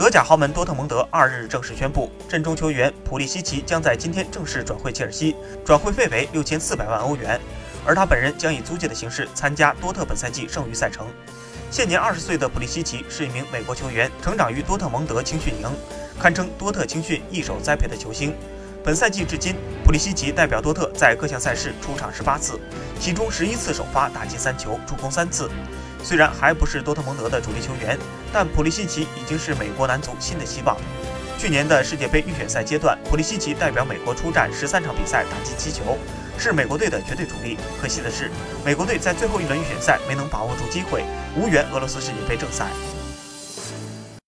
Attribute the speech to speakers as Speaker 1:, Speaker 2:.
Speaker 1: 德甲豪门多特蒙德二日正式宣布，阵中球员普利西奇将在今天正式转会切尔西，转会费为六千四百万欧元，而他本人将以租借的形式参加多特本赛季剩余赛程。现年二十岁的普利西奇是一名美国球员，成长于多特蒙德青训营，堪称多特青训一手栽培的球星。本赛季至今，普利西奇代表多特在各项赛事出场十八次，其中十一次首发打进三球，助攻三次。虽然还不是多特蒙德的主力球员，但普利西奇已经是美国男足新的希望。去年的世界杯预选赛阶段，普利西奇代表美国出战十三场比赛，打进七球，是美国队的绝对主力。可惜的是，美国队在最后一轮预选赛没能把握住机会，无缘俄罗斯世界杯正赛。